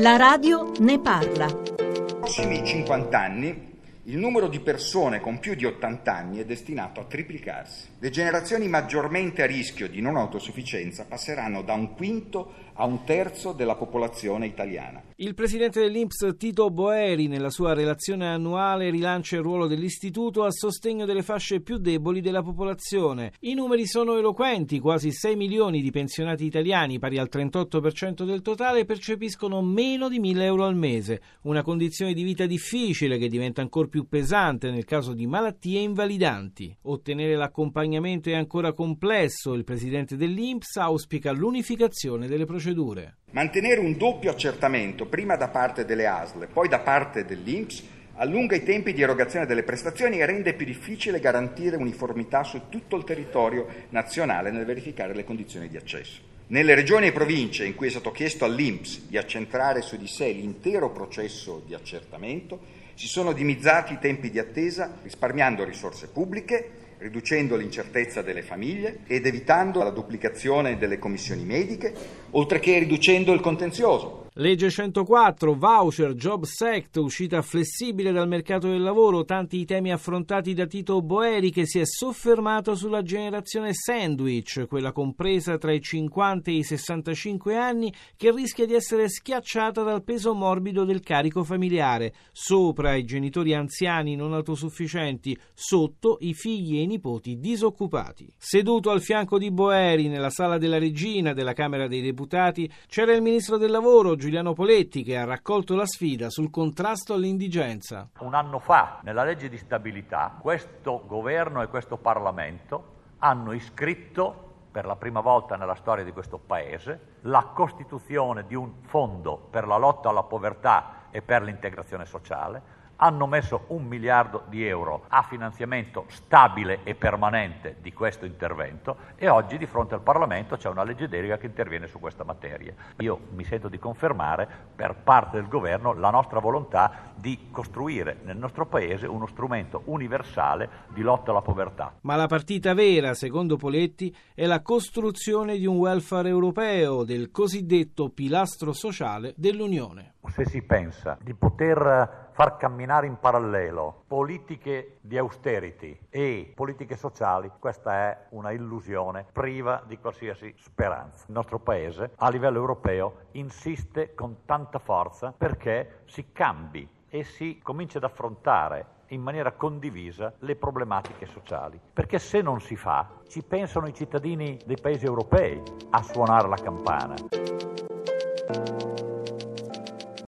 La radio ne parla. Nei prossimi 50 anni il numero di persone con più di 80 anni è destinato a triplicarsi. Le generazioni maggiormente a rischio di non autosufficienza passeranno da un quinto a un terzo della popolazione italiana. Il presidente dell'Inps Tito Boeri nella sua relazione annuale rilancia il ruolo dell'istituto a sostegno delle fasce più deboli della popolazione. I numeri sono eloquenti, quasi 6 milioni di pensionati italiani, pari al 38% del totale, percepiscono meno di 1000 euro al mese, una condizione di vita difficile che diventa ancora più pesante nel caso di malattie invalidanti. Ottenere l'accompagnamento è ancora complesso, il presidente dell'Inps auspica l'unificazione delle procedure. Mantenere un doppio accertamento, prima da parte delle ASL poi da parte dell'INPS, allunga i tempi di erogazione delle prestazioni e rende più difficile garantire uniformità su tutto il territorio nazionale nel verificare le condizioni di accesso. Nelle regioni e province in cui è stato chiesto all'INPS di accentrare su di sé l'intero processo di accertamento, si sono dimizzati i tempi di attesa risparmiando risorse pubbliche riducendo l'incertezza delle famiglie ed evitando la duplicazione delle commissioni mediche, oltre che riducendo il contenzioso. Legge 104, voucher, Jobs Act, uscita flessibile dal mercato del lavoro, tanti i temi affrontati da Tito Boeri che si è soffermato sulla generazione sandwich, quella compresa tra i 50 e i 65 anni che rischia di essere schiacciata dal peso morbido del carico familiare, sopra i genitori anziani non autosufficienti, sotto i figli e i nipoti disoccupati. Seduto al fianco di Boeri nella sala della regina della Camera dei Deputati c'era il ministro del lavoro Giuliano Poletti che ha raccolto la sfida sul contrasto all'indigenza. Un anno fa, nella legge di stabilità, questo governo e questo Parlamento hanno iscritto per la prima volta nella storia di questo Paese la costituzione di un fondo per la lotta alla povertà e per l'integrazione sociale, hanno messo un miliardo di euro a finanziamento stabile e permanente di questo intervento e oggi di fronte al Parlamento c'è una legge delega che interviene su questa materia. Io mi sento di confermare per parte del Governo la nostra volontà di costruire nel nostro Paese uno strumento universale di lotta alla povertà. Ma la partita vera, secondo Poletti, è la costruzione di un welfare europeo, del cosiddetto pilastro sociale dell'Unione. Se si pensa di poter far camminare in parallelo politiche di austerity e politiche sociali, questa è una illusione priva di qualsiasi speranza. Il nostro Paese a livello europeo insiste con tanta forza perché si cambi e si cominci ad affrontare in maniera condivisa le problematiche sociali. Perché se non si fa, ci pensano i cittadini dei paesi europei a suonare la campana.